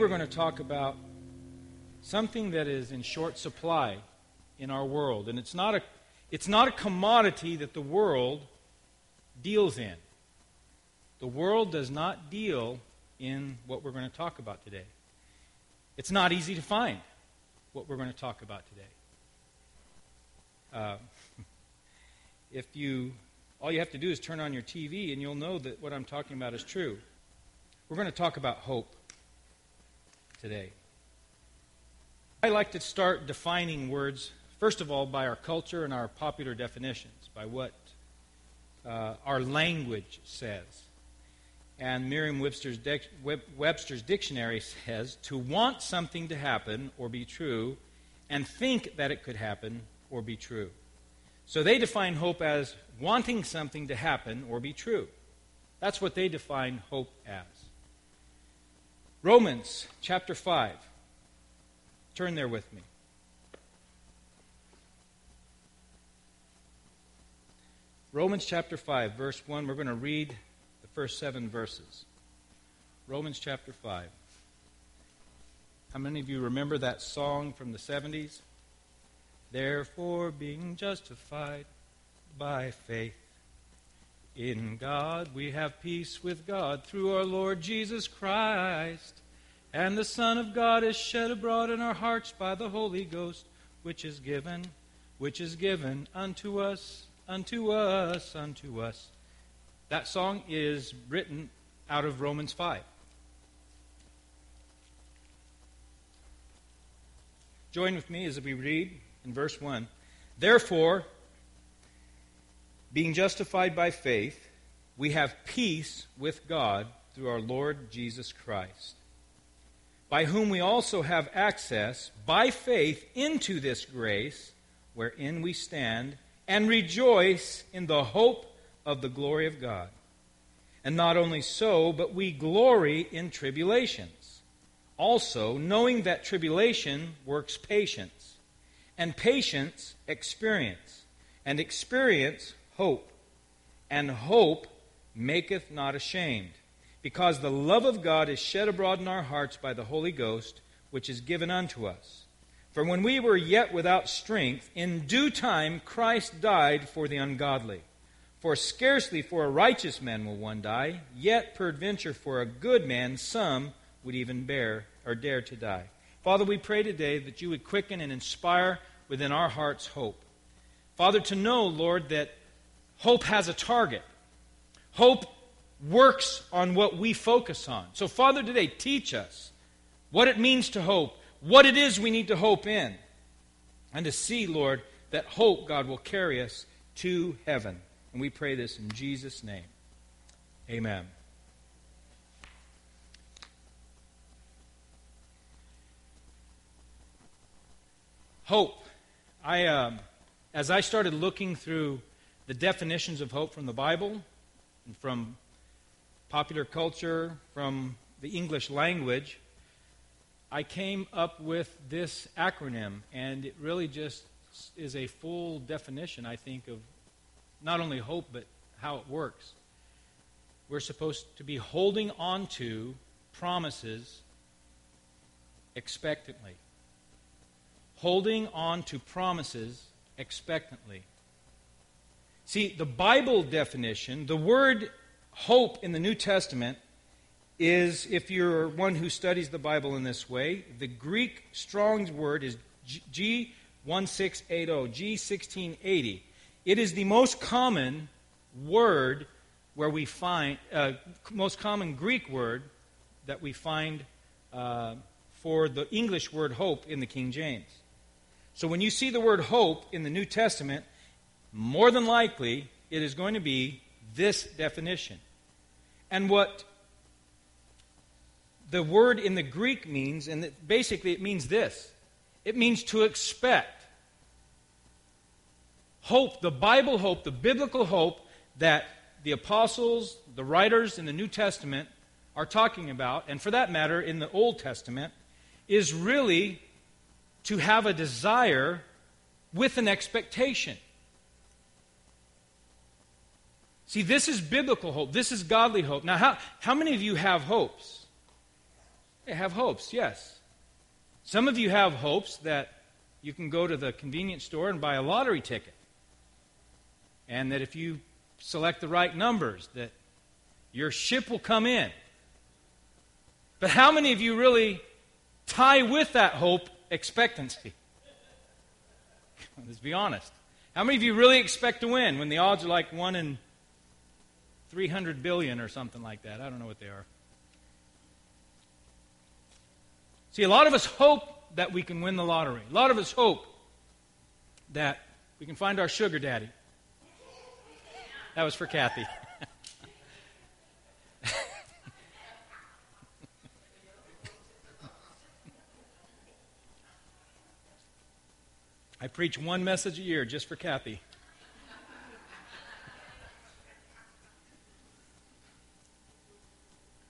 We're going to talk about something that is in short supply in our world. And it's not a, it's not a commodity that the world deals in. The world does not deal in what we're going to talk about today. It's not easy to find what we're going to talk about today. Uh, if you, all you have to do is turn on your TV and you'll know that what I'm talking about is true. We're going to talk about hope today. I like to start defining words, first of all, by our culture and our popular definitions, by what uh, our language says. And Merriam Webster's, Webster's dictionary says to want something to happen or be true and think that it could happen or be true. So they define hope as wanting something to happen or be true. That's what they define hope as. Romans chapter 5. Turn there with me. Romans chapter 5, verse 1. We're going to read the first seven verses. Romans chapter 5. How many of you remember that song from the 70s? Therefore, being justified by faith in God, we have peace with God through our Lord Jesus Christ and the Son of God is shed abroad in our hearts by the Holy Ghost, which is given, which is given unto us, unto us, unto us. That song is written out of Romans 5. Join with me as we read in verse 1. Therefore, being justified by faith, we have peace with God through our Lord Jesus Christ by whom we also have access by faith into this grace wherein we stand and rejoice in the hope of the glory of God. And not only so, but we glory in tribulations, also knowing that tribulation works patience, and patience experience, and experience hope, and hope maketh not ashamed because the love of God is shed abroad in our hearts by the Holy Ghost, which is given unto us. For when we were yet without strength, in due time Christ died for the ungodly. For scarcely for a righteous man will one die, yet peradventure for a good man some would even bear or dare to die. Father, we pray today that you would quicken and inspire within our hearts hope. Father, to know, Lord, that hope has a target. Hope works on what we focus on. So, Father, today, teach us what it means to hope, what it is we need to hope in, and to see, Lord, that hope, God, will carry us to heaven. And we pray this in Jesus' name. Amen. Hope. I, uh, as I started looking through the definitions of hope from the Bible and from popular culture, from the English language, I came up with this acronym, and it really just is a full definition, I think, of not only hope, but how it works. We're supposed to be holding on to promises expectantly. Holding on to promises expectantly. See, the Bible definition, the word hope in the New Testament is, if you're one who studies the Bible in this way, the Greek Strong's word is G1680, G1680. It is the most common word where we find, uh, most common Greek word that we find uh, for the English word hope in the King James. So when you see the word hope in the New Testament, more than likely it is going to be this definition. And what the word in the Greek means, and basically it means this it means to expect. Hope, the Bible hope, the biblical hope that the apostles, the writers in the New Testament are talking about, and for that matter in the Old Testament, is really to have a desire with an expectation. See, this is biblical hope. This is godly hope. Now, how, how many of you have hopes? They have hopes, yes. Some of you have hopes that you can go to the convenience store and buy a lottery ticket. And that if you select the right numbers, that your ship will come in. But how many of you really tie with that hope expectancy? Let's be honest. How many of you really expect to win when the odds are like 1 in 300 billion or something like that? I don't know what they are. See, a lot of us hope that we can win the lottery. A lot of us hope that we can find our sugar daddy. That was for Kathy. I preach one message a year just for Kathy.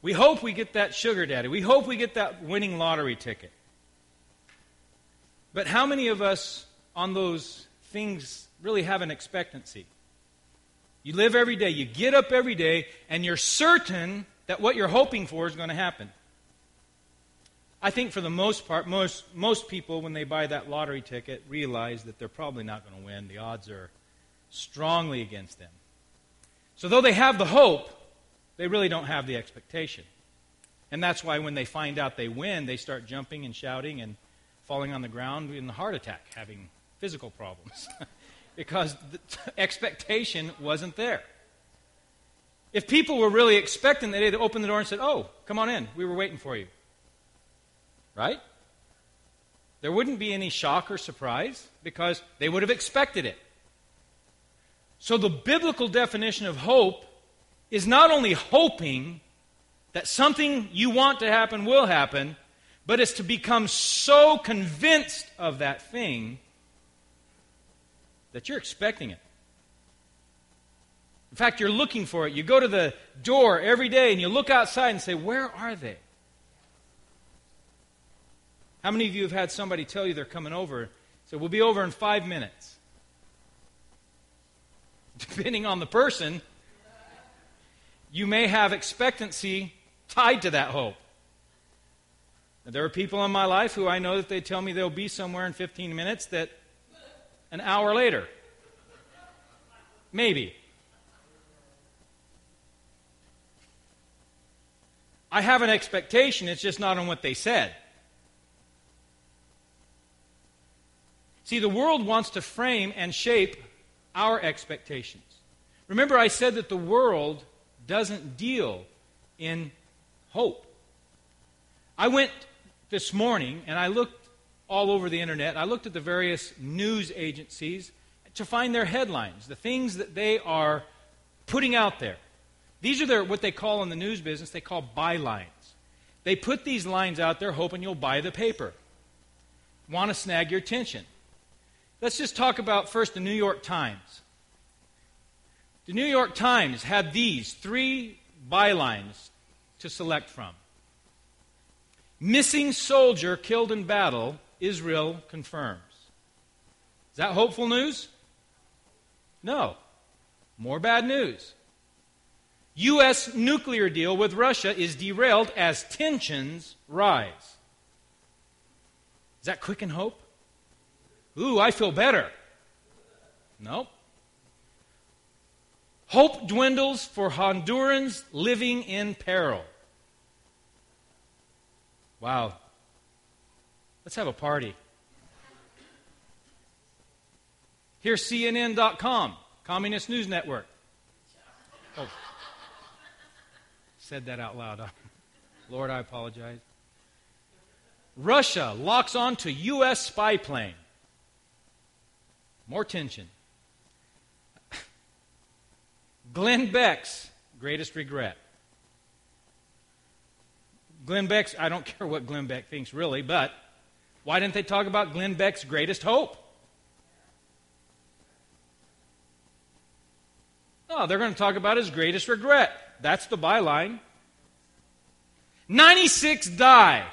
We hope we get that sugar daddy. We hope we get that winning lottery ticket. But how many of us on those things really have an expectancy? You live every day, you get up every day, and you're certain that what you're hoping for is going to happen. I think for the most part, most, most people, when they buy that lottery ticket, realize that they're probably not going to win. The odds are strongly against them. So, though they have the hope, they really don't have the expectation. And that's why when they find out they win, they start jumping and shouting and falling on the ground in a heart attack, having physical problems. because the expectation wasn't there. If people were really expecting, they'd open the door and said, Oh, come on in. We were waiting for you. Right? There wouldn't be any shock or surprise because they would have expected it. So the biblical definition of hope is not only hoping that something you want to happen will happen, but it's to become so convinced of that thing that you're expecting it. In fact, you're looking for it. You go to the door every day and you look outside and say, Where are they? How many of you have had somebody tell you they're coming over? So we'll be over in five minutes. Depending on the person, you may have expectancy tied to that hope. Now, there are people in my life who I know that they tell me they'll be somewhere in 15 minutes that an hour later. Maybe. I have an expectation, it's just not on what they said. See, the world wants to frame and shape our expectations. Remember, I said that the world doesn't deal in hope. I went this morning and I looked all over the internet. I looked at the various news agencies to find their headlines, the things that they are putting out there. These are their, what they call in the news business, they call bylines. They put these lines out there hoping you'll buy the paper. Want to snag your attention. Let's just talk about first the New York Times. The New York Times had these three bylines to select from Missing soldier killed in battle, Israel confirms. Is that hopeful news? No. More bad news. U.S. nuclear deal with Russia is derailed as tensions rise. Is that quick and hope? Ooh, I feel better. Nope. Hope dwindles for Hondurans living in peril. Wow. Let's have a party. Here's CNN.com, Communist News Network. Oh. Said that out loud. Lord, I apologize. Russia locks on to U.S. spy plane. More tension. Glenn Beck's greatest regret. Glenn Beck's, I don't care what Glenn Beck thinks really, but why didn't they talk about Glenn Beck's greatest hope? No, they're going to talk about his greatest regret. That's the byline. 96 die.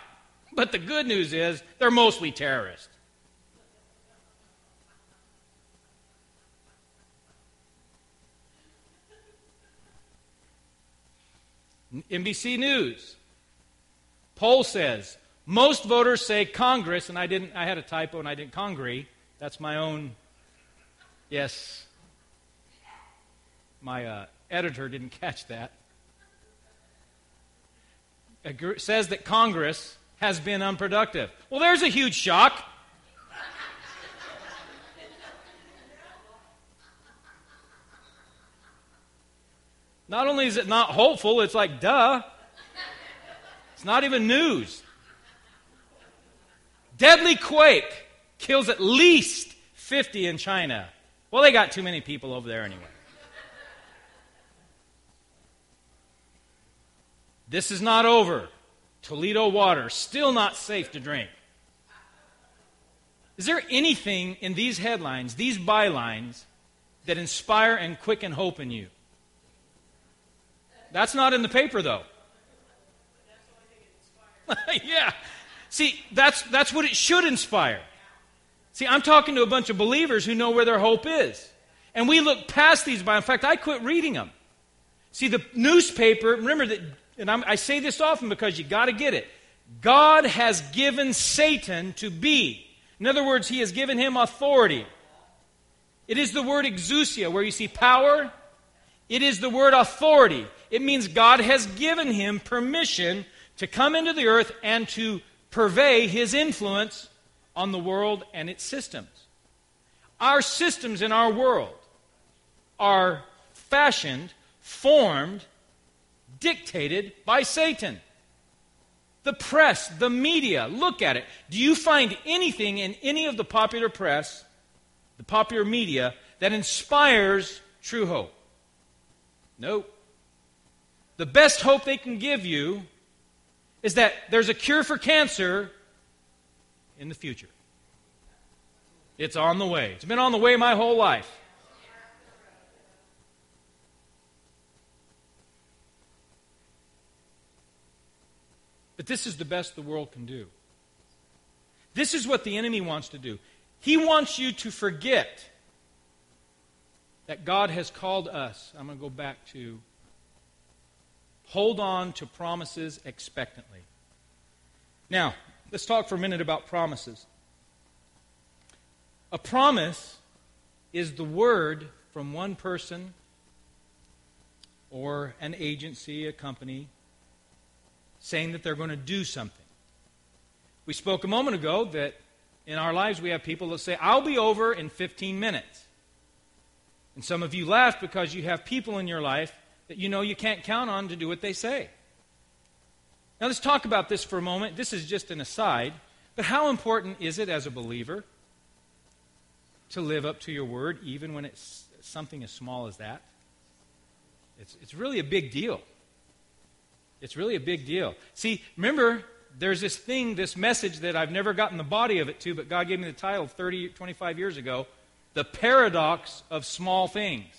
But the good news is they're mostly terrorists. NBC News. Poll says most voters say Congress, and I didn't. I had a typo and I didn't Congress. That's my own. Yes. My uh, editor didn't catch that. It says that Congress has been unproductive. Well, there's a huge shock. Not only is it not hopeful, it's like, duh. It's not even news. Deadly quake kills at least 50 in China. Well, they got too many people over there anyway. This is not over. Toledo water, still not safe to drink. Is there anything in these headlines, these bylines, that inspire and quicken hope in you? That's not in the paper, though. yeah. See, that's, that's what it should inspire. See, I'm talking to a bunch of believers who know where their hope is. And we look past these by, in fact, I quit reading them. See, the newspaper, remember that, and I'm, i say this often because you got to get it. God has given Satan to be. In other words, he has given him authority. It is the word exousia, where you see power. It is the word authority. It means God has given him permission to come into the earth and to purvey his influence on the world and its systems. Our systems in our world are fashioned, formed, dictated by Satan. The press, the media, look at it. Do you find anything in any of the popular press, the popular media, that inspires true hope? No. The best hope they can give you is that there's a cure for cancer in the future. It's on the way. It's been on the way my whole life. But this is the best the world can do. This is what the enemy wants to do. He wants you to forget that God has called us. I'm going to go back to hold on to promises expectantly. Now, let's talk for a minute about promises. A promise is the word from one person or an agency, a company, saying that they're going to do something. We spoke a moment ago that in our lives we have people that say, I'll be over in 15 minutes. And some of you laugh because you have people in your life that you know you can't count on to do what they say. Now, let's talk about this for a moment. This is just an aside. But how important is it as a believer to live up to your word, even when it's something as small as that? It's, it's really a big deal. It's really a big deal. See, remember, there's this thing, this message that I've never gotten the body of it to, but God gave me the title 30, 25 years ago The Paradox of Small Things.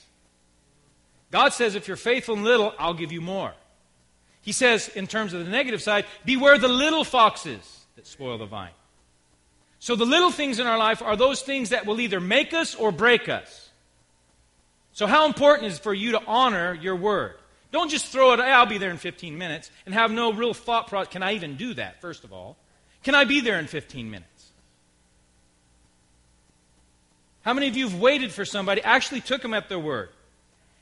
God says, if you're faithful in little, I'll give you more. He says, in terms of the negative side, beware the little foxes that spoil the vine. So the little things in our life are those things that will either make us or break us. So how important is it for you to honor your word? Don't just throw it, I'll be there in 15 minutes, and have no real thought process. Can I even do that, first of all? Can I be there in 15 minutes? How many of you have waited for somebody, actually took them at their word?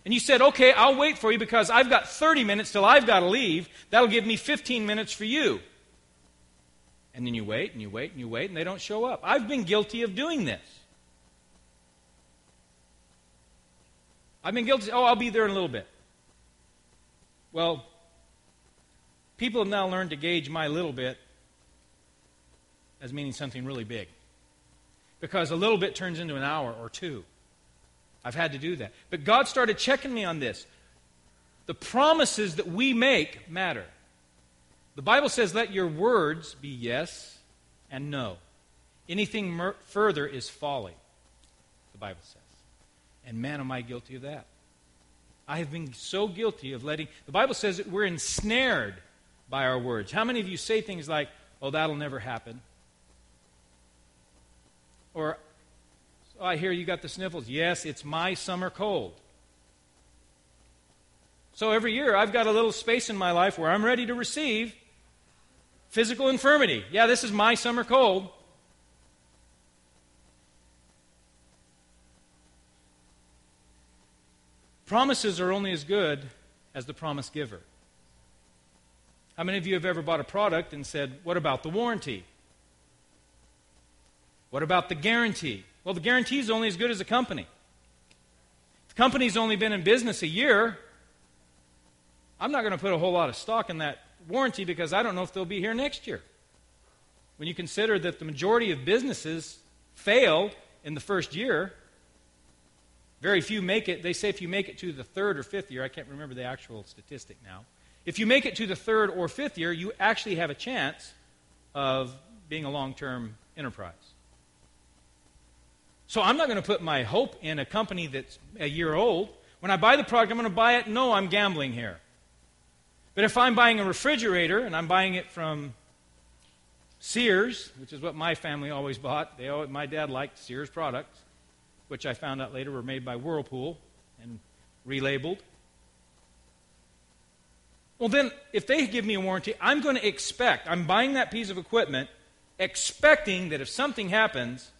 And you said, okay, I'll wait for you because I've got 30 minutes till I've got to leave, that'll give me 15 minutes for you. And then you wait and you wait and you wait and they don't show up. I've been guilty of doing this. I've been guilty. Oh, I'll be there in a little bit. Well, people have now learned to gauge my little bit as meaning something really big. Because a little bit turns into an hour or two. I've had to do that. But God started checking me on this. The promises that we make matter. The Bible says, let your words be yes and no. Anything mer- further is folly, the Bible says. And man, am I guilty of that. I have been so guilty of letting. The Bible says that we're ensnared by our words. How many of you say things like, oh, that'll never happen? Or, Oh, I hear you got the sniffles. Yes, it's my summer cold. So every year I've got a little space in my life where I'm ready to receive Physical infirmity. Yeah, this is my summer cold. Promises are only as good as the promise giver. How many of you have ever bought a product and said, What about the warranty? What about the guarantee? Well, the guarantee is only as good as the company. If the company's only been in business a year, I'm not going to put a whole lot of stock in that warranty because I don't know if they'll be here next year. When you consider that the majority of businesses fail in the first year, very few make it. They say if you make it to the third or fifth year, I can't remember the actual statistic now. If you make it to the third or fifth year, you actually have a chance of being a long term enterprise. So I'm not going to put my hope in a company that's a year old. When I buy the product, I'm going to buy it. No, I'm gambling here. But if I'm buying a refrigerator and I'm buying it from Sears, which is what my family always bought, they, my dad liked Sears products, which I found out later were made by Whirlpool and relabeled. Well, then, if they give me a warranty, I'm going to expect, I'm buying that piece of equipment expecting that if something happens,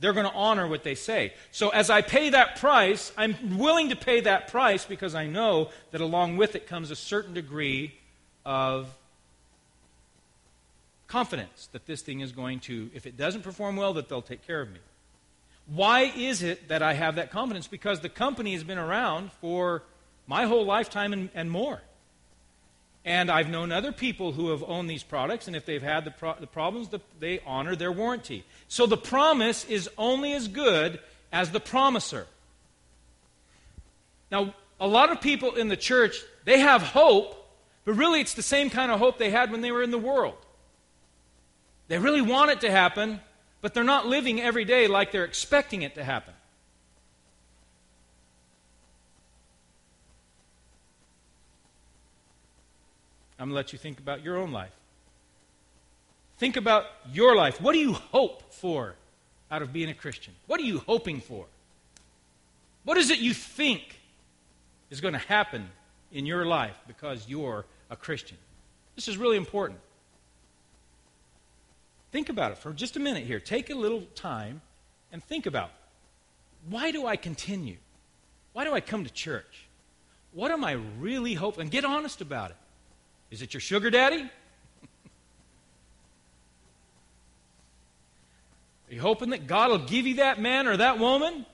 they're going to honor what they say. So as I pay that price, I'm willing to pay that price because I know that along with it comes a certain degree of confidence that this thing is going to, if it doesn't perform well, that they'll take care of me. Why is it that I have that confidence? Because the company has been around for my whole lifetime and, and more. And I've known other people who have owned these products, and if they've had the, pro- the problems, the, they honor their warranty. So the promise is only as good as the promiser. Now, a lot of people in the church, they have hope, but really it's the same kind of hope they had when they were in the world. They really want it to happen, but they're not living every day like they're expecting it to happen. I'm going to let you think about your own life. Think about your life. What do you hope for out of being a Christian? What are you hoping for? What is it you think is going to happen in your life because you're a Christian? This is really important. Think about it for just a minute here. Take a little time and think about why do I continue? Why do I come to church? What am I really hoping? And get honest about it. Is it your sugar daddy? Are you hoping that God will give you that man or that woman?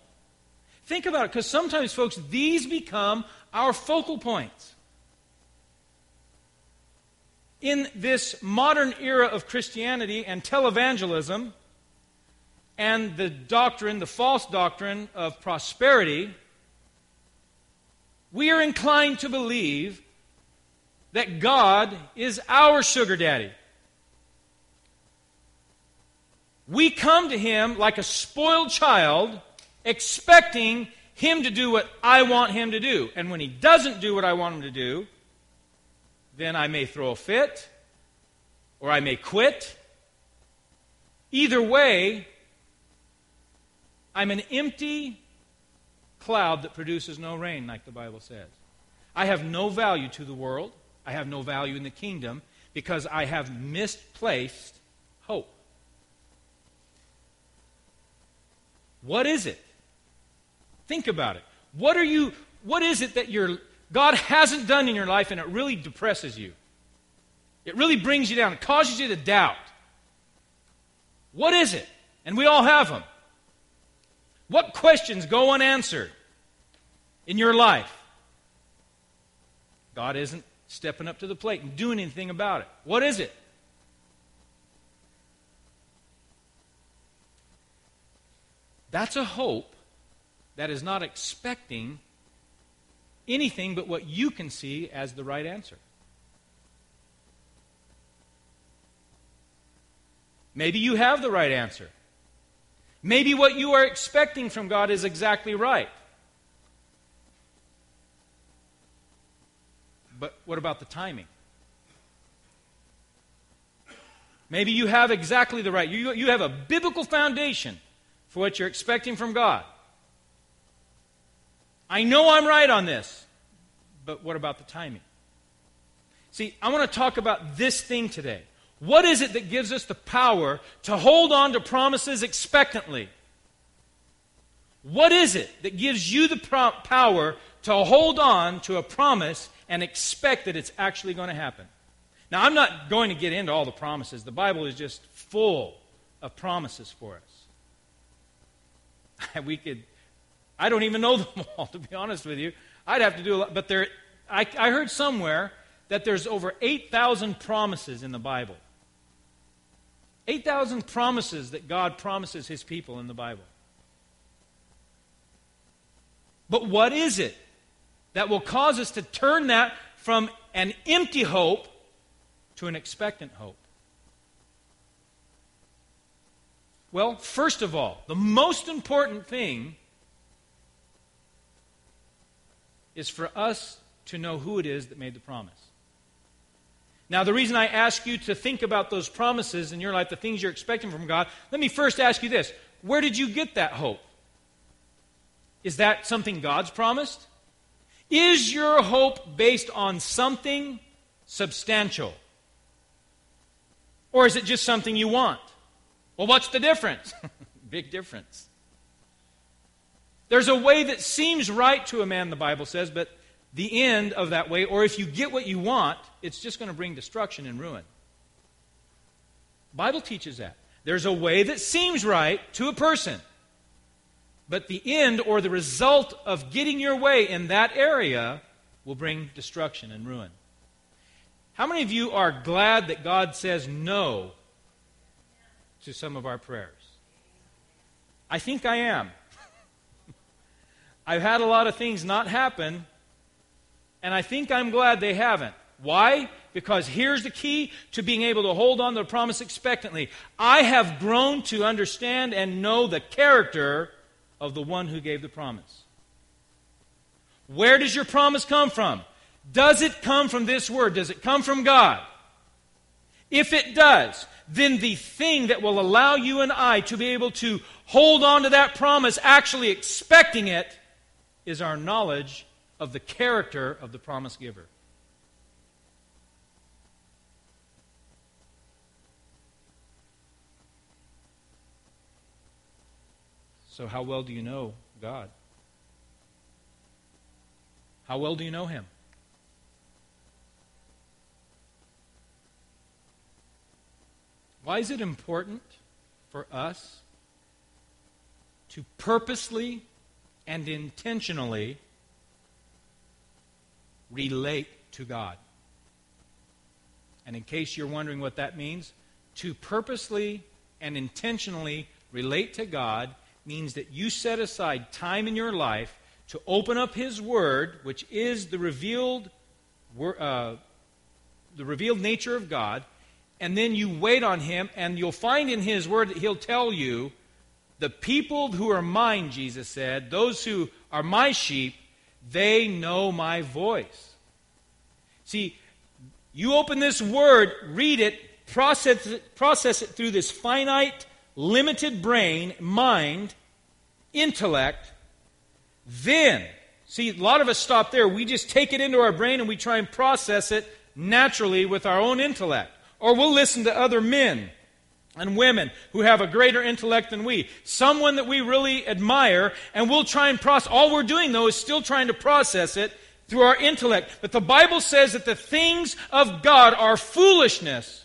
Think about it, because sometimes, folks, these become our focal points. In this modern era of Christianity and televangelism, and the doctrine, the false doctrine of prosperity, we are inclined to believe that God is our sugar daddy. We come to Him like a spoiled child, expecting Him to do what I want Him to do. And when He doesn't do what I want Him to do, then I may throw a fit or I may quit. Either way, I'm an empty cloud that produces no rain, like the Bible says. I have no value to the world. I have no value in the kingdom because I have misplaced hope. What is it? Think about it. What are you what is it that your God hasn't done in your life and it really depresses you? It really brings you down. It causes you to doubt. What is it? And we all have them. What questions go unanswered in your life? God isn't stepping up to the plate and doing anything about it. What is it? That's a hope that is not expecting anything but what you can see as the right answer. Maybe you have the right answer. Maybe what you are expecting from God is exactly right. But what about the timing? Maybe you have exactly the right. You, you have a biblical foundation for what you're expecting from God. I know I'm right on this, but what about the timing? See, I want to talk about this thing today. What is it that gives us the power to hold on to promises expectantly? What is it that gives you the pro- power to hold on to a promise and expect that it's actually going to happen? Now, I'm not going to get into all the promises. The Bible is just full of promises for us. we could, I don't even know them all, to be honest with you. I'd have to do a lot, but there, I, I heard somewhere that there's over 8,000 promises in the Bible. 8,000 promises that God promises his people in the Bible. But what is it that will cause us to turn that from an empty hope to an expectant hope? Well, first of all, the most important thing is for us to know who it is that made the promise. Now, the reason I ask you to think about those promises in your life, the things you're expecting from God, let me first ask you this Where did you get that hope? Is that something God's promised? Is your hope based on something substantial? Or is it just something you want? Well, what's the difference? Big difference. There's a way that seems right to a man, the Bible says, but the end of that way, or if you get what you want, it's just going to bring destruction and ruin. Bible teaches that. There's a way that seems right to a person, but the end or the result of getting your way in that area will bring destruction and ruin. How many of you are glad that God says no to some of our prayers? I think I am. I've had a lot of things not happen and I think I'm glad they haven't. Why? Because here's the key to being able to hold on to the promise expectantly. I have grown to understand and know the character of the one who gave the promise. Where does your promise come from? Does it come from this word? Does it come from God? If it does, then the thing that will allow you and I to be able to hold on to that promise, actually expecting it, is our knowledge of the character of the promise giver. So, how well do you know God? How well do you know Him? Why is it important for us to purposely and intentionally relate to God. And in case you're wondering what that means, to purposely and intentionally relate to God means that you set aside time in your life to open up His Word, which is the revealed, uh, the revealed nature of God, and then you wait on Him, and you'll find in His Word that He'll tell you, the people who are mine, Jesus said, those who are my sheep, they know my voice. See, you open this word, read it, process it, process it through this finite, limited brain, mind, intellect, then, see, a lot of us stop there. We just take it into our brain and we try and process it naturally with our own intellect. Or we'll listen to other men and women who have a greater intellect than we. Someone that we really admire, and we'll try and process. All we're doing, though, is still trying to process it through our intellect. But the Bible says that the things of God are foolishness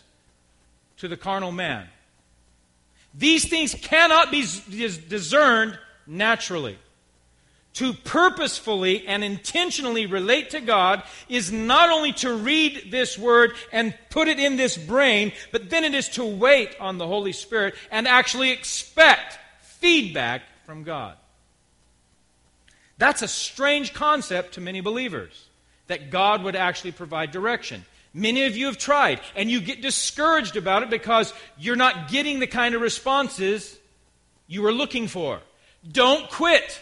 to the carnal man. These things cannot be discerned naturally to purposefully and intentionally relate to God is not only to read this word and put it in this brain, but then it is to wait on the Holy Spirit and actually expect feedback from God. That's a strange concept to many believers that God would actually provide direction. Many of you have tried, and you get discouraged about it because you're not getting the kind of responses you were looking for. Don't quit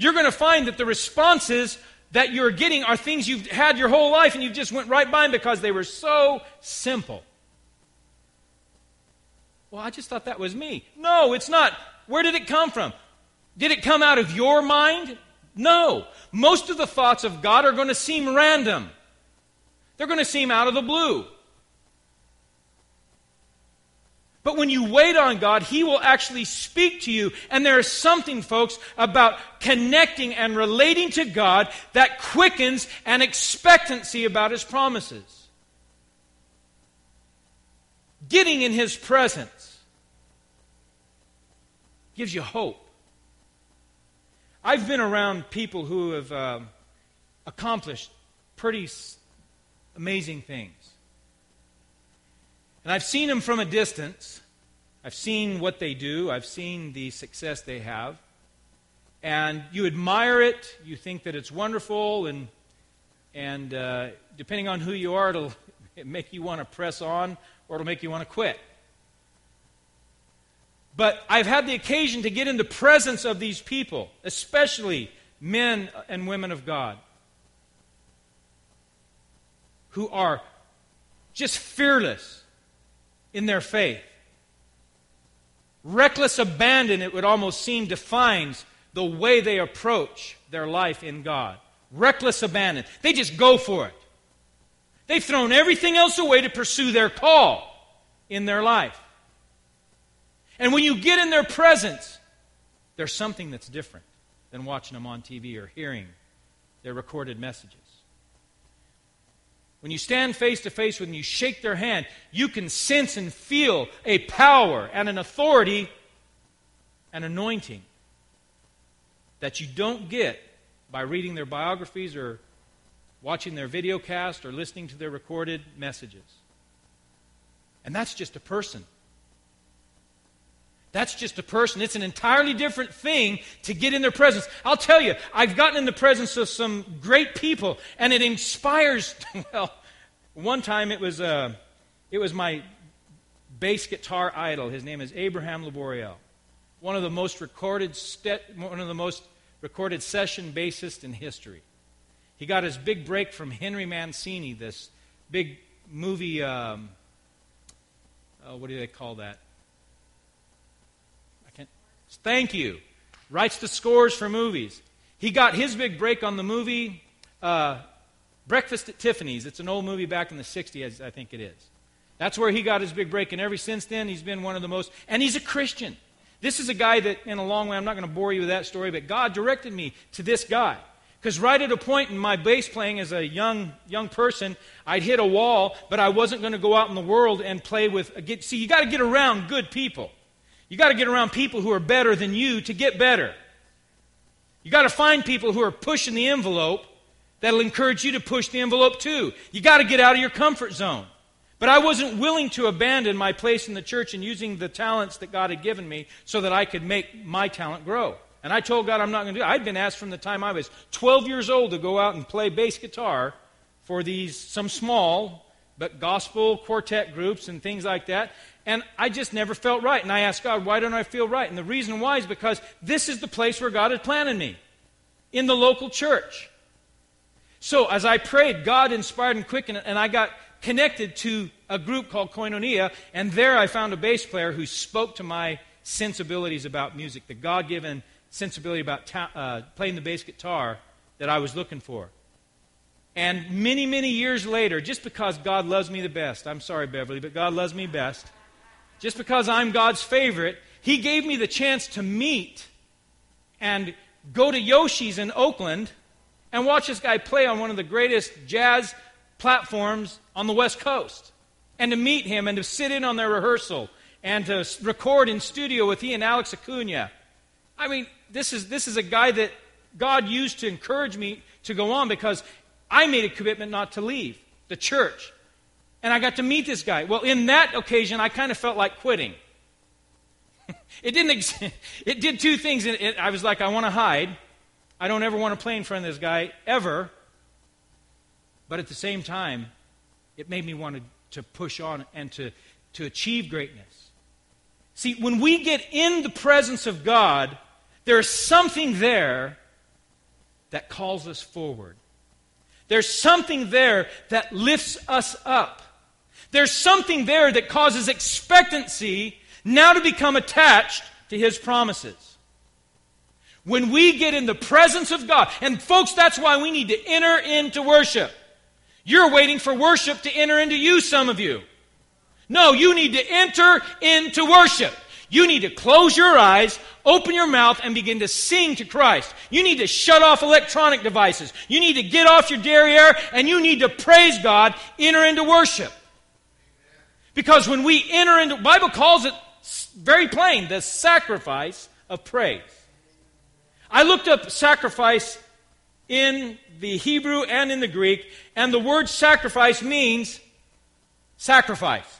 you're going to find that the responses that you're getting are things you've had your whole life and you just went right by them because they were so simple. Well, I just thought that was me. No, it's not. Where did it come from? Did it come out of your mind? No. Most of the thoughts of God are going to seem random. They're going to seem out of the blue. But when you wait on God, He will actually speak to you. And there is something, folks, about connecting and relating to God that quickens an expectancy about His promises. Getting in His presence gives you hope. I've been around people who have uh, accomplished pretty amazing things. And I've seen them from a distance. I've seen what they do. I've seen the success they have. And you admire it. You think that it's wonderful. And, and uh, depending on who you are, it'll make you want to press on or it'll make you want to quit. But I've had the occasion to get in the presence of these people, especially men and women of God, who are just fearless in their faith. Reckless abandon, it would almost seem, defines the way they approach their life in God. Reckless abandon. They just go for it. They've thrown everything else away to pursue their call in their life. And when you get in their presence, there's something that's different than watching them on TV or hearing their recorded messages. When you stand face to face with them, you shake their hand, you can sense and feel a power and an authority and anointing that you don't get by reading their biographies or watching their video cast or listening to their recorded messages. And that's just a person. That's just a person. It's an entirely different thing to get in their presence. I'll tell you, I've gotten in the presence of some great people, and it inspires. Well, one time it was, uh, it was my bass guitar idol. His name is Abraham Laboriel, one of the most recorded, one of the most recorded session bassists in history. He got his big break from Henry Mancini, this big movie. Um, uh, what do they call that? Thank you. Writes the scores for movies. He got his big break on the movie uh, Breakfast at Tiffany's. It's an old movie back in the 60s, I think it is. That's where he got his big break, and ever since then, he's been one of the most. And he's a Christian. This is a guy that, in a long way, I'm not going to bore you with that story, but God directed me to this guy. Because right at a point in my bass playing as a young young person, I'd hit a wall, but I wasn't going to go out in the world and play with. Get, see, you got to get around good people. You got to get around people who are better than you to get better. You got to find people who are pushing the envelope that'll encourage you to push the envelope too. You got to get out of your comfort zone. But I wasn't willing to abandon my place in the church and using the talents that God had given me so that I could make my talent grow. And I told God I'm not going to do it. I'd been asked from the time I was 12 years old to go out and play bass guitar for these some small but gospel quartet groups and things like that. And I just never felt right. And I asked God, why don't I feel right? And the reason why is because this is the place where God had planted me in the local church. So as I prayed, God inspired and quickened, and I got connected to a group called Koinonia, and there I found a bass player who spoke to my sensibilities about music, the God given sensibility about ta- uh, playing the bass guitar that I was looking for. And many, many years later, just because God loves me the best, I'm sorry, Beverly, but God loves me best just because I'm God's favorite, He gave me the chance to meet and go to Yoshi's in Oakland and watch this guy play on one of the greatest jazz platforms on the West Coast. And to meet him and to sit in on their rehearsal and to record in studio with he and Alex Acuna. I mean, this is, this is a guy that God used to encourage me to go on because I made a commitment not to leave the church. And I got to meet this guy. Well, in that occasion, I kind of felt like quitting. it didn't. Ex- it did two things. It, it, I was like, I want to hide. I don't ever want to play in front of this guy ever. But at the same time, it made me want to, to push on and to, to achieve greatness. See, when we get in the presence of God, there's something there that calls us forward. There's something there that lifts us up. There's something there that causes expectancy now to become attached to His promises. When we get in the presence of God, and folks, that's why we need to enter into worship. You're waiting for worship to enter into you, some of you. No, you need to enter into worship. You need to close your eyes, open your mouth, and begin to sing to Christ. You need to shut off electronic devices. You need to get off your derriere, and you need to praise God, enter into worship. Because when we enter into, Bible calls it very plain, the sacrifice of praise. I looked up sacrifice in the Hebrew and in the Greek, and the word sacrifice means sacrifice.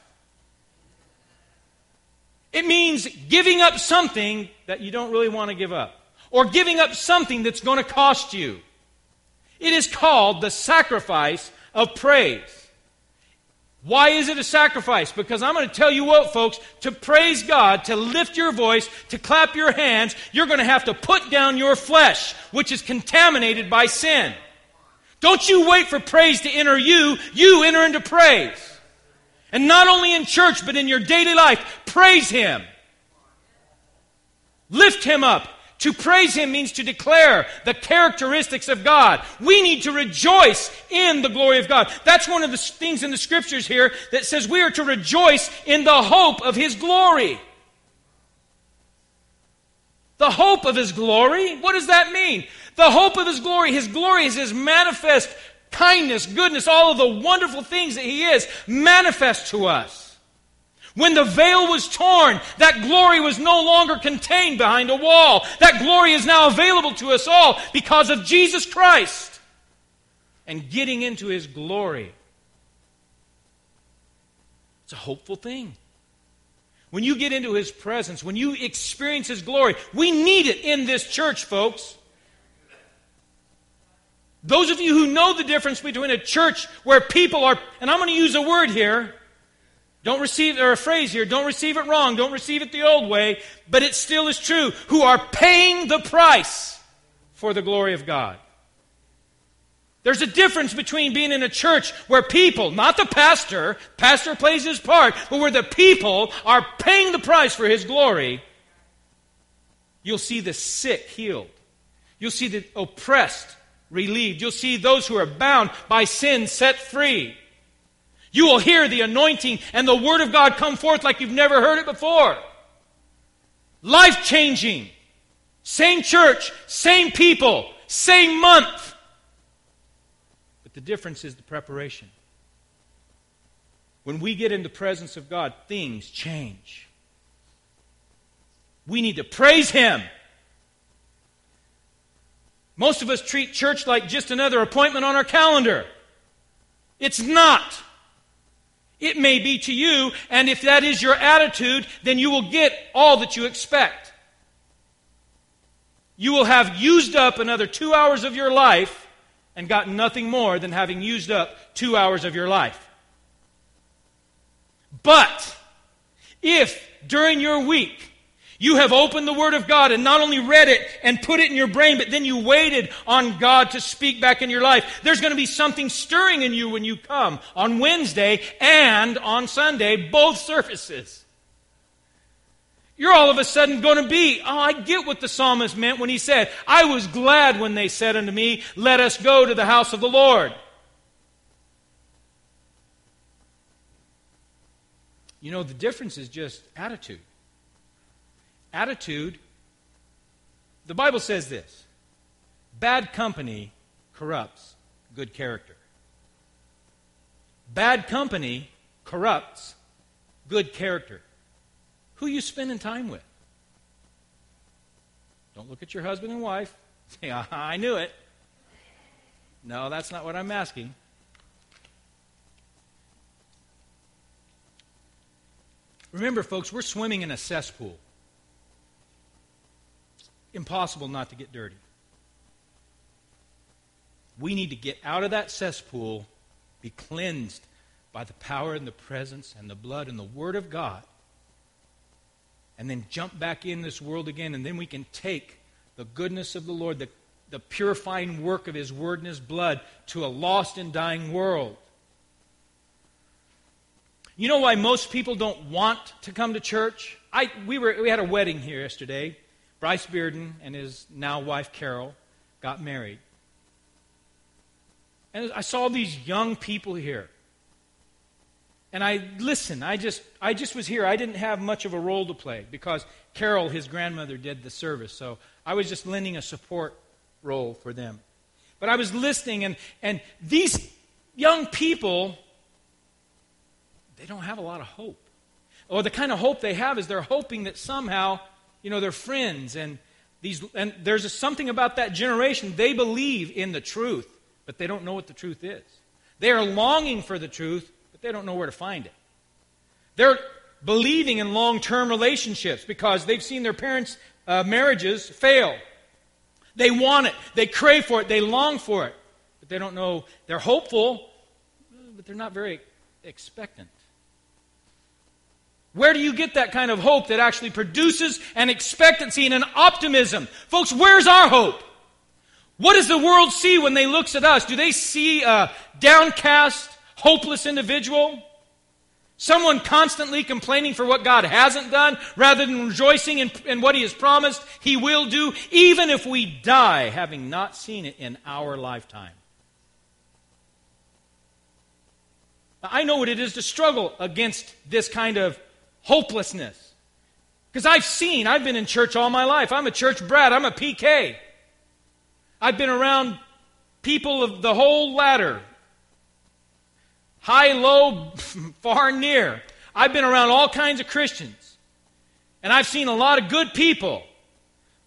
It means giving up something that you don't really want to give up, or giving up something that's going to cost you. It is called the sacrifice of praise. Why is it a sacrifice? Because I'm going to tell you what, folks, to praise God, to lift your voice, to clap your hands, you're going to have to put down your flesh, which is contaminated by sin. Don't you wait for praise to enter you, you enter into praise. And not only in church, but in your daily life, praise Him. Lift Him up. To praise Him means to declare the characteristics of God. We need to rejoice in the glory of God. That's one of the things in the scriptures here that says we are to rejoice in the hope of His glory. The hope of His glory? What does that mean? The hope of His glory. His glory is His manifest kindness, goodness, all of the wonderful things that He is manifest to us. When the veil was torn, that glory was no longer contained behind a wall. That glory is now available to us all because of Jesus Christ. And getting into His glory. It's a hopeful thing. When you get into His presence, when you experience His glory, we need it in this church, folks. Those of you who know the difference between a church where people are, and I'm going to use a word here, don't receive, or a phrase here, don't receive it wrong, don't receive it the old way, but it still is true, who are paying the price for the glory of God. There's a difference between being in a church where people, not the pastor, pastor plays his part, but where the people are paying the price for his glory. You'll see the sick healed. You'll see the oppressed relieved. You'll see those who are bound by sin set free. You will hear the anointing and the Word of God come forth like you've never heard it before. Life changing. Same church, same people, same month. But the difference is the preparation. When we get in the presence of God, things change. We need to praise Him. Most of us treat church like just another appointment on our calendar. It's not. It may be to you, and if that is your attitude, then you will get all that you expect. You will have used up another two hours of your life and gotten nothing more than having used up two hours of your life. But if during your week you have opened the Word of God and not only read it and put it in your brain, but then you waited on God to speak back in your life. There's going to be something stirring in you when you come on Wednesday and on Sunday, both services. You're all of a sudden going to be, oh, I get what the psalmist meant when he said, I was glad when they said unto me, Let us go to the house of the Lord. You know, the difference is just attitude attitude, the Bible says this bad company corrupts good character. Bad company corrupts good character. Who you spending time with? Don't look at your husband and wife. Say, uh-huh, I knew it. No, that's not what I'm asking. Remember, folks, we're swimming in a cesspool impossible not to get dirty. We need to get out of that cesspool, be cleansed by the power and the presence and the blood and the Word of God, and then jump back in this world again, and then we can take the goodness of the Lord, the, the purifying work of His Word and His blood to a lost and dying world. You know why most people don't want to come to church? I, we, were, we had a wedding here yesterday. Bryce Bearden and his now wife Carol got married. And I saw these young people here. and I listened. I just, I just was here. I didn't have much of a role to play because Carol, his grandmother, did the service. So I was just lending a support role for them. But I was listening, and, and these young people, they don't have a lot of hope. Or the kind of hope they have is they're hoping that somehow, you know, their friends and these, and there's a, something about that generation. They believe in the truth, but they don't know what the truth is. They are longing for the truth, but they don't know where to find it. They're believing in long term relationships because they've seen their parents' uh, marriages fail. They want it, they crave for it, they long for it, but they don't know. They're hopeful, but they're not very expectant. Where do you get that kind of hope that actually produces an expectancy and an optimism? Folks, where's our hope? What does the world see when they looks at us? Do they see a downcast, hopeless individual? Someone constantly complaining for what God hasn't done rather than rejoicing in, in, what He has promised He will do, even if we die having not seen it in our lifetime. I know what it is to struggle against this kind of hopelessness. Because I've seen, I've been in church all my life. I'm a church brat, I'm a PK. I've been around people of the whole ladder high, low, far, near. I've been around all kinds of Christians. And I've seen a lot of good people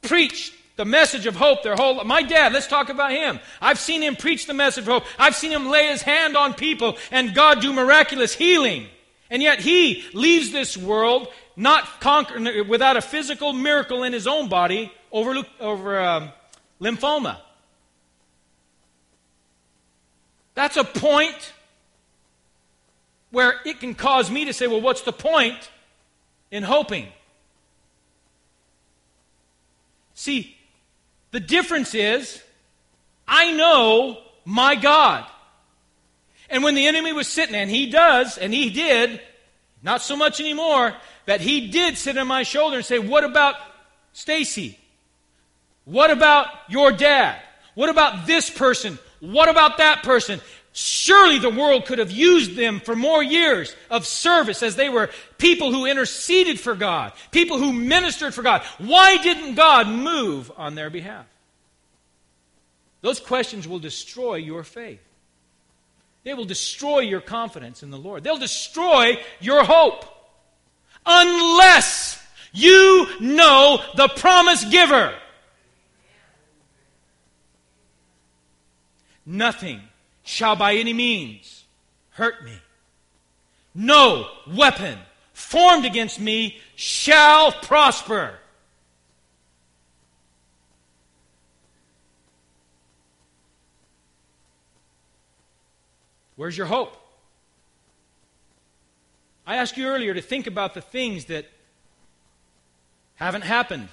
preach the message of hope their whole my dad let's talk about him i've seen him preach the message of hope i've seen him lay his hand on people and god do miraculous healing and yet he leaves this world not conquer, without a physical miracle in his own body over, over um, lymphoma that's a point where it can cause me to say, well, what's the point in hoping? See, the difference is I know my God. And when the enemy was sitting, and he does, and he did, not so much anymore, that he did sit on my shoulder and say, What about Stacy? What about your dad? What about this person? What about that person? Surely the world could have used them for more years of service as they were people who interceded for God, people who ministered for God. Why didn't God move on their behalf? Those questions will destroy your faith. They will destroy your confidence in the Lord. They'll destroy your hope. Unless you know the promise giver. Nothing shall by any means hurt me. No weapon formed against me shall prosper. Where's your hope? I asked you earlier to think about the things that haven't happened.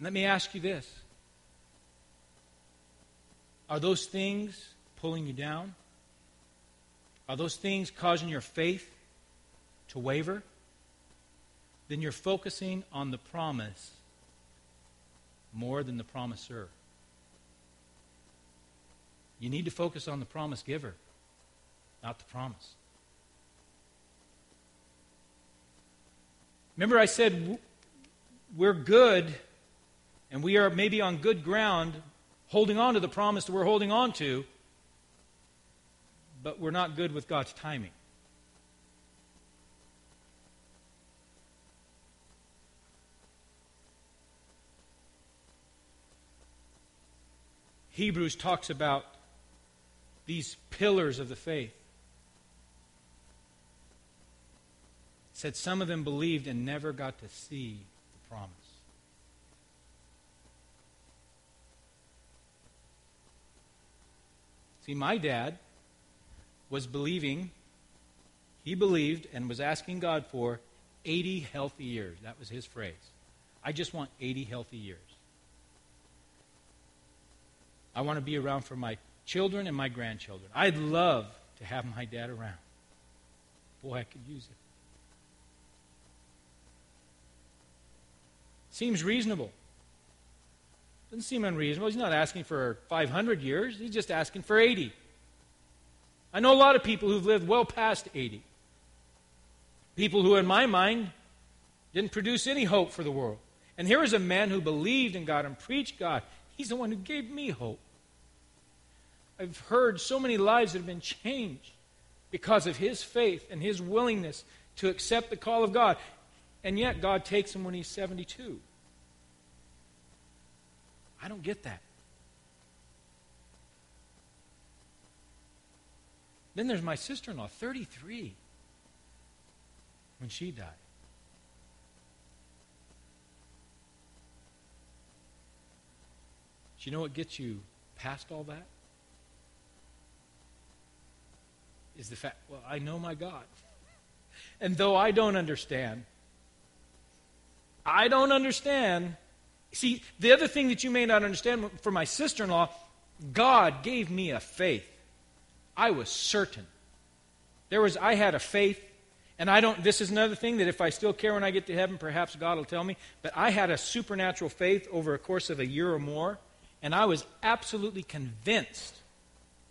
Let me ask you this are those things pulling you down? Are those things causing your faith to waver? Then you're focusing on the promise more than the promiser. You need to focus on the promise giver, not the promise. Remember, I said we're good and we are maybe on good ground holding on to the promise that we're holding on to, but we're not good with God's timing. Hebrews talks about these pillars of the faith. It said some of them believed and never got to see the promise. See, my dad was believing, he believed and was asking God for 80 healthy years. That was his phrase. I just want 80 healthy years. I want to be around for my children and my grandchildren. I'd love to have my dad around. Boy, I could use it. Seems reasonable. Doesn't seem unreasonable. He's not asking for 500 years, he's just asking for 80. I know a lot of people who've lived well past 80. People who, in my mind, didn't produce any hope for the world. And here is a man who believed in God and preached God. He's the one who gave me hope. I've heard so many lives that have been changed because of his faith and his willingness to accept the call of God. And yet, God takes him when he's 72. I don't get that. Then there's my sister in law, 33, when she died. Do you know what gets you past all that? Is the fact, well, I know my God. And though I don't understand, I don't understand. See, the other thing that you may not understand for my sister in law, God gave me a faith. I was certain. There was, I had a faith, and I don't, this is another thing that if I still care when I get to heaven, perhaps God will tell me, but I had a supernatural faith over a course of a year or more, and I was absolutely convinced.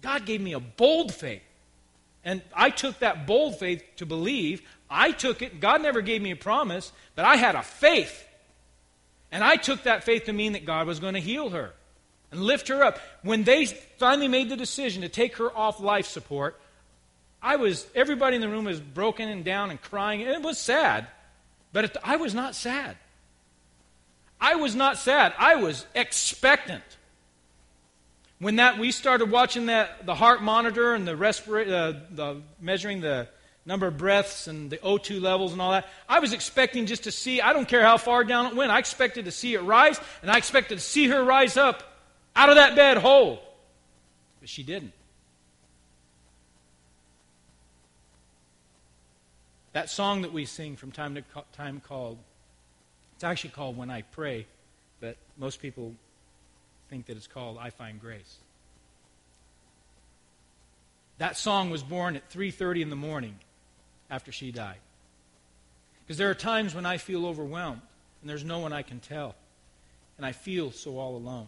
God gave me a bold faith. And I took that bold faith to believe. I took it. God never gave me a promise, but I had a faith. And I took that faith to mean that God was going to heal her and lift her up. When they finally made the decision to take her off life support, I was, everybody in the room was broken and down and crying. It was sad, but it, I was not sad. I was not sad. I was expectant. When that we started watching that the heart monitor and the respira- uh, the measuring the number of breaths and the O2 levels and all that, I was expecting just to see. I don't care how far down it went. I expected to see it rise, and I expected to see her rise up out of that bed whole. But she didn't. That song that we sing from time to time called, it's actually called When I Pray, but most people think that it's called I Find Grace. That song was born at 3:30 in the morning after she died. Because there are times when I feel overwhelmed and there's no one I can tell and I feel so all alone.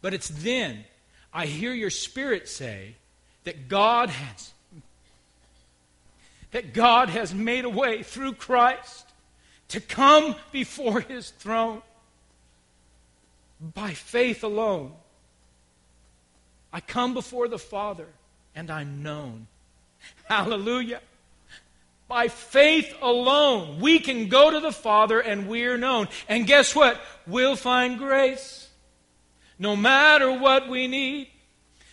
But it's then I hear your spirit say that God has that God has made a way through Christ to come before his throne by faith alone. I come before the Father and I'm known. Hallelujah. By faith alone, we can go to the Father and we're known. And guess what? We'll find grace. No matter what we need,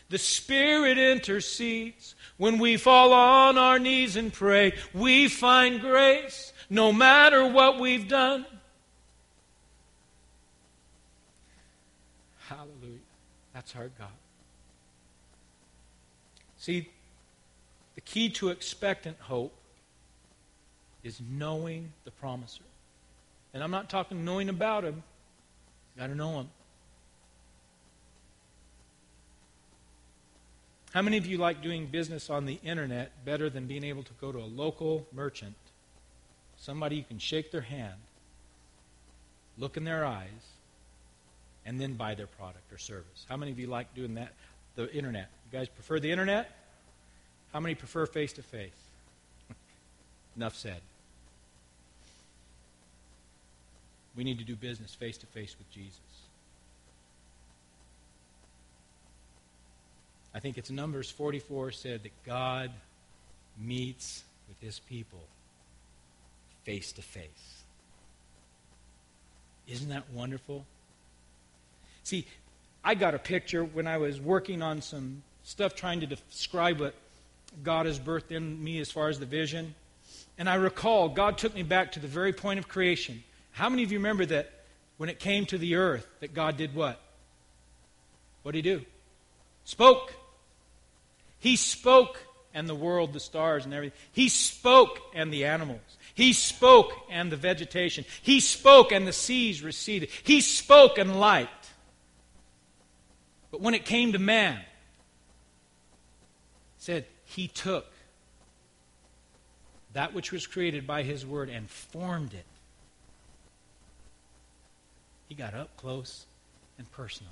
the Spirit intercedes. When we fall on our knees and pray, we find grace no matter what we've done. Hallelujah. That's our God. See, the key to expectant hope is knowing the promiser. And I'm not talking knowing about him. Got to know him. How many of you like doing business on the internet better than being able to go to a local merchant, somebody you can shake their hand, look in their eyes, and then buy their product or service? How many of you like doing that? The internet. You guys prefer the internet? How many prefer face to face? Enough said. We need to do business face to face with Jesus. I think it's Numbers 44 said that God meets with his people face to face. Isn't that wonderful? See, I got a picture when I was working on some stuff trying to describe what God has birthed in me as far as the vision. And I recall God took me back to the very point of creation. How many of you remember that when it came to the earth, that God did what? What did he do? Spoke. He spoke, and the world, the stars, and everything. He spoke, and the animals. He spoke, and the vegetation. He spoke, and the seas receded. He spoke, and light. But when it came to man, said he took that which was created by his word and formed it. He got up close and personal.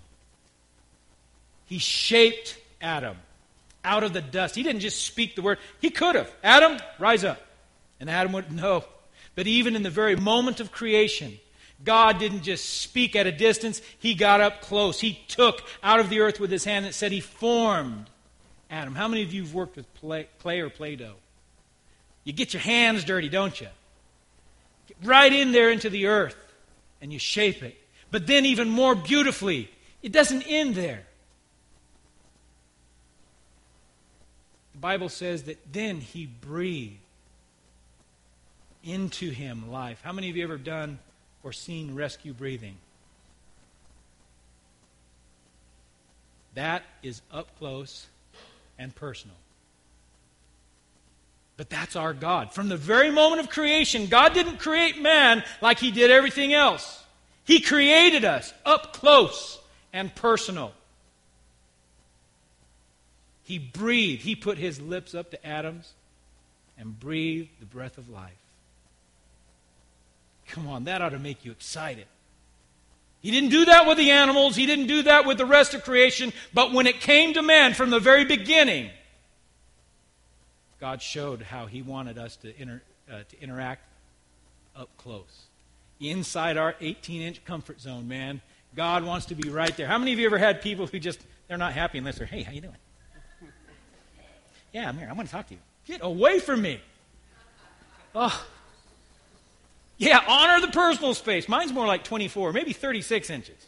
He shaped Adam out of the dust. He didn't just speak the word. He could have. Adam, rise up. And Adam would, no. But even in the very moment of creation, God didn't just speak at a distance, He got up close. He took out of the earth with His hand and said He formed Adam. How many of you have worked with clay, clay or Play Doh? You get your hands dirty, don't you? Get right in there into the earth and you shape it. But then, even more beautifully, it doesn't end there. The Bible says that then He breathed into him life. How many of you ever done or seen rescue breathing? That is up close and personal. But that's our God. From the very moment of creation, God didn't create man like he did everything else. He created us up close and personal. He breathed. He put his lips up to Adam's and breathed the breath of life. Come on, that ought to make you excited. He didn't do that with the animals, he didn't do that with the rest of creation, but when it came to man from the very beginning, God showed how he wanted us to, inter, uh, to interact up close. Inside our 18 inch comfort zone, man. God wants to be right there. How many of you ever had people who just, they're not happy unless they're, hey, how you doing? yeah, I'm here. I want to talk to you. Get away from me. Oh, yeah, honor the personal space. Mine's more like 24, maybe 36 inches.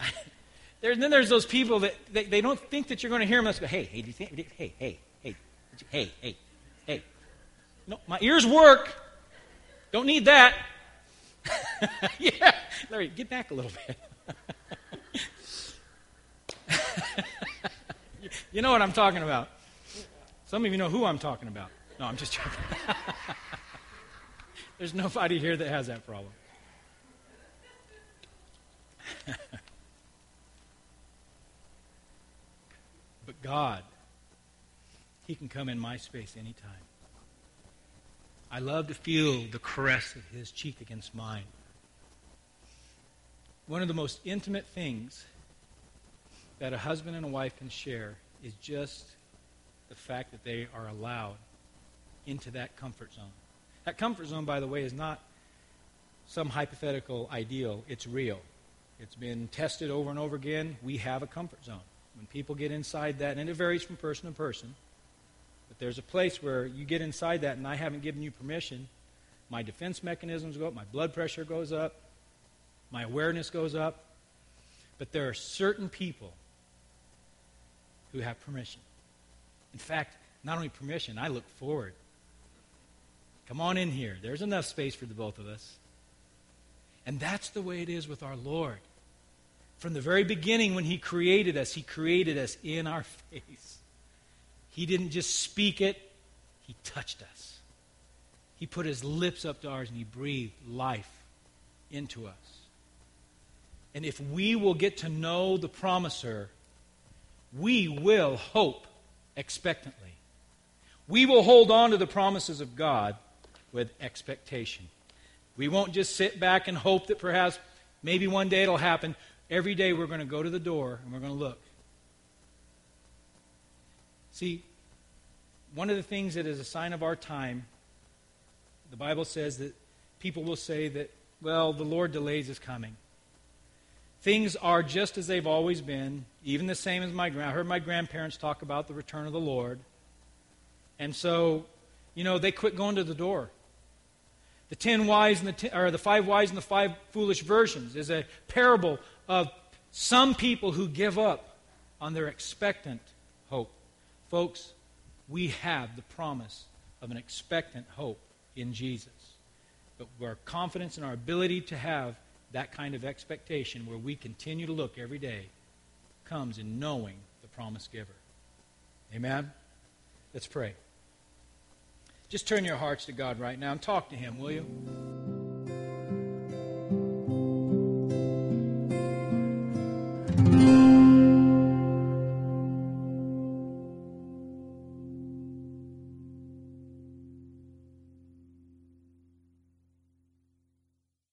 there, then there's those people that they, they, don't think that you're going to hear them. Let's go, hey, hey, do you think, hey, hey, hey, hey, hey, hey. No, my ears work. Don't need that. yeah, Larry, get back a little bit. you know what I'm talking about. Some of you know who I'm talking about. No, I'm just joking. There's nobody here that has that problem. but God, He can come in my space anytime. I love to feel the caress of His cheek against mine. One of the most intimate things that a husband and a wife can share is just the fact that they are allowed into that comfort zone. That comfort zone, by the way, is not some hypothetical ideal, it's real. It's been tested over and over again. We have a comfort zone. When people get inside that, and it varies from person to person, but there's a place where you get inside that and I haven't given you permission, my defense mechanisms go up, my blood pressure goes up, my awareness goes up. But there are certain people who have permission. In fact, not only permission, I look forward Come on in here. There's enough space for the both of us. And that's the way it is with our Lord. From the very beginning, when He created us, He created us in our face. He didn't just speak it, He touched us. He put His lips up to ours and He breathed life into us. And if we will get to know the promiser, we will hope expectantly. We will hold on to the promises of God with expectation. We won't just sit back and hope that perhaps maybe one day it'll happen. Every day we're going to go to the door and we're going to look. See, one of the things that is a sign of our time, the Bible says that people will say that, well, the Lord delays his coming. Things are just as they've always been, even the same as my grand. I heard my grandparents talk about the return of the Lord. And so, you know, they quit going to the door. The ten wise and the ten, or the five wise and the five foolish versions is a parable of some people who give up on their expectant hope. Folks, we have the promise of an expectant hope in Jesus. But our confidence in our ability to have that kind of expectation where we continue to look every day comes in knowing the promise giver. Amen? Let's pray. Just turn your hearts to God right now and talk to Him, will you?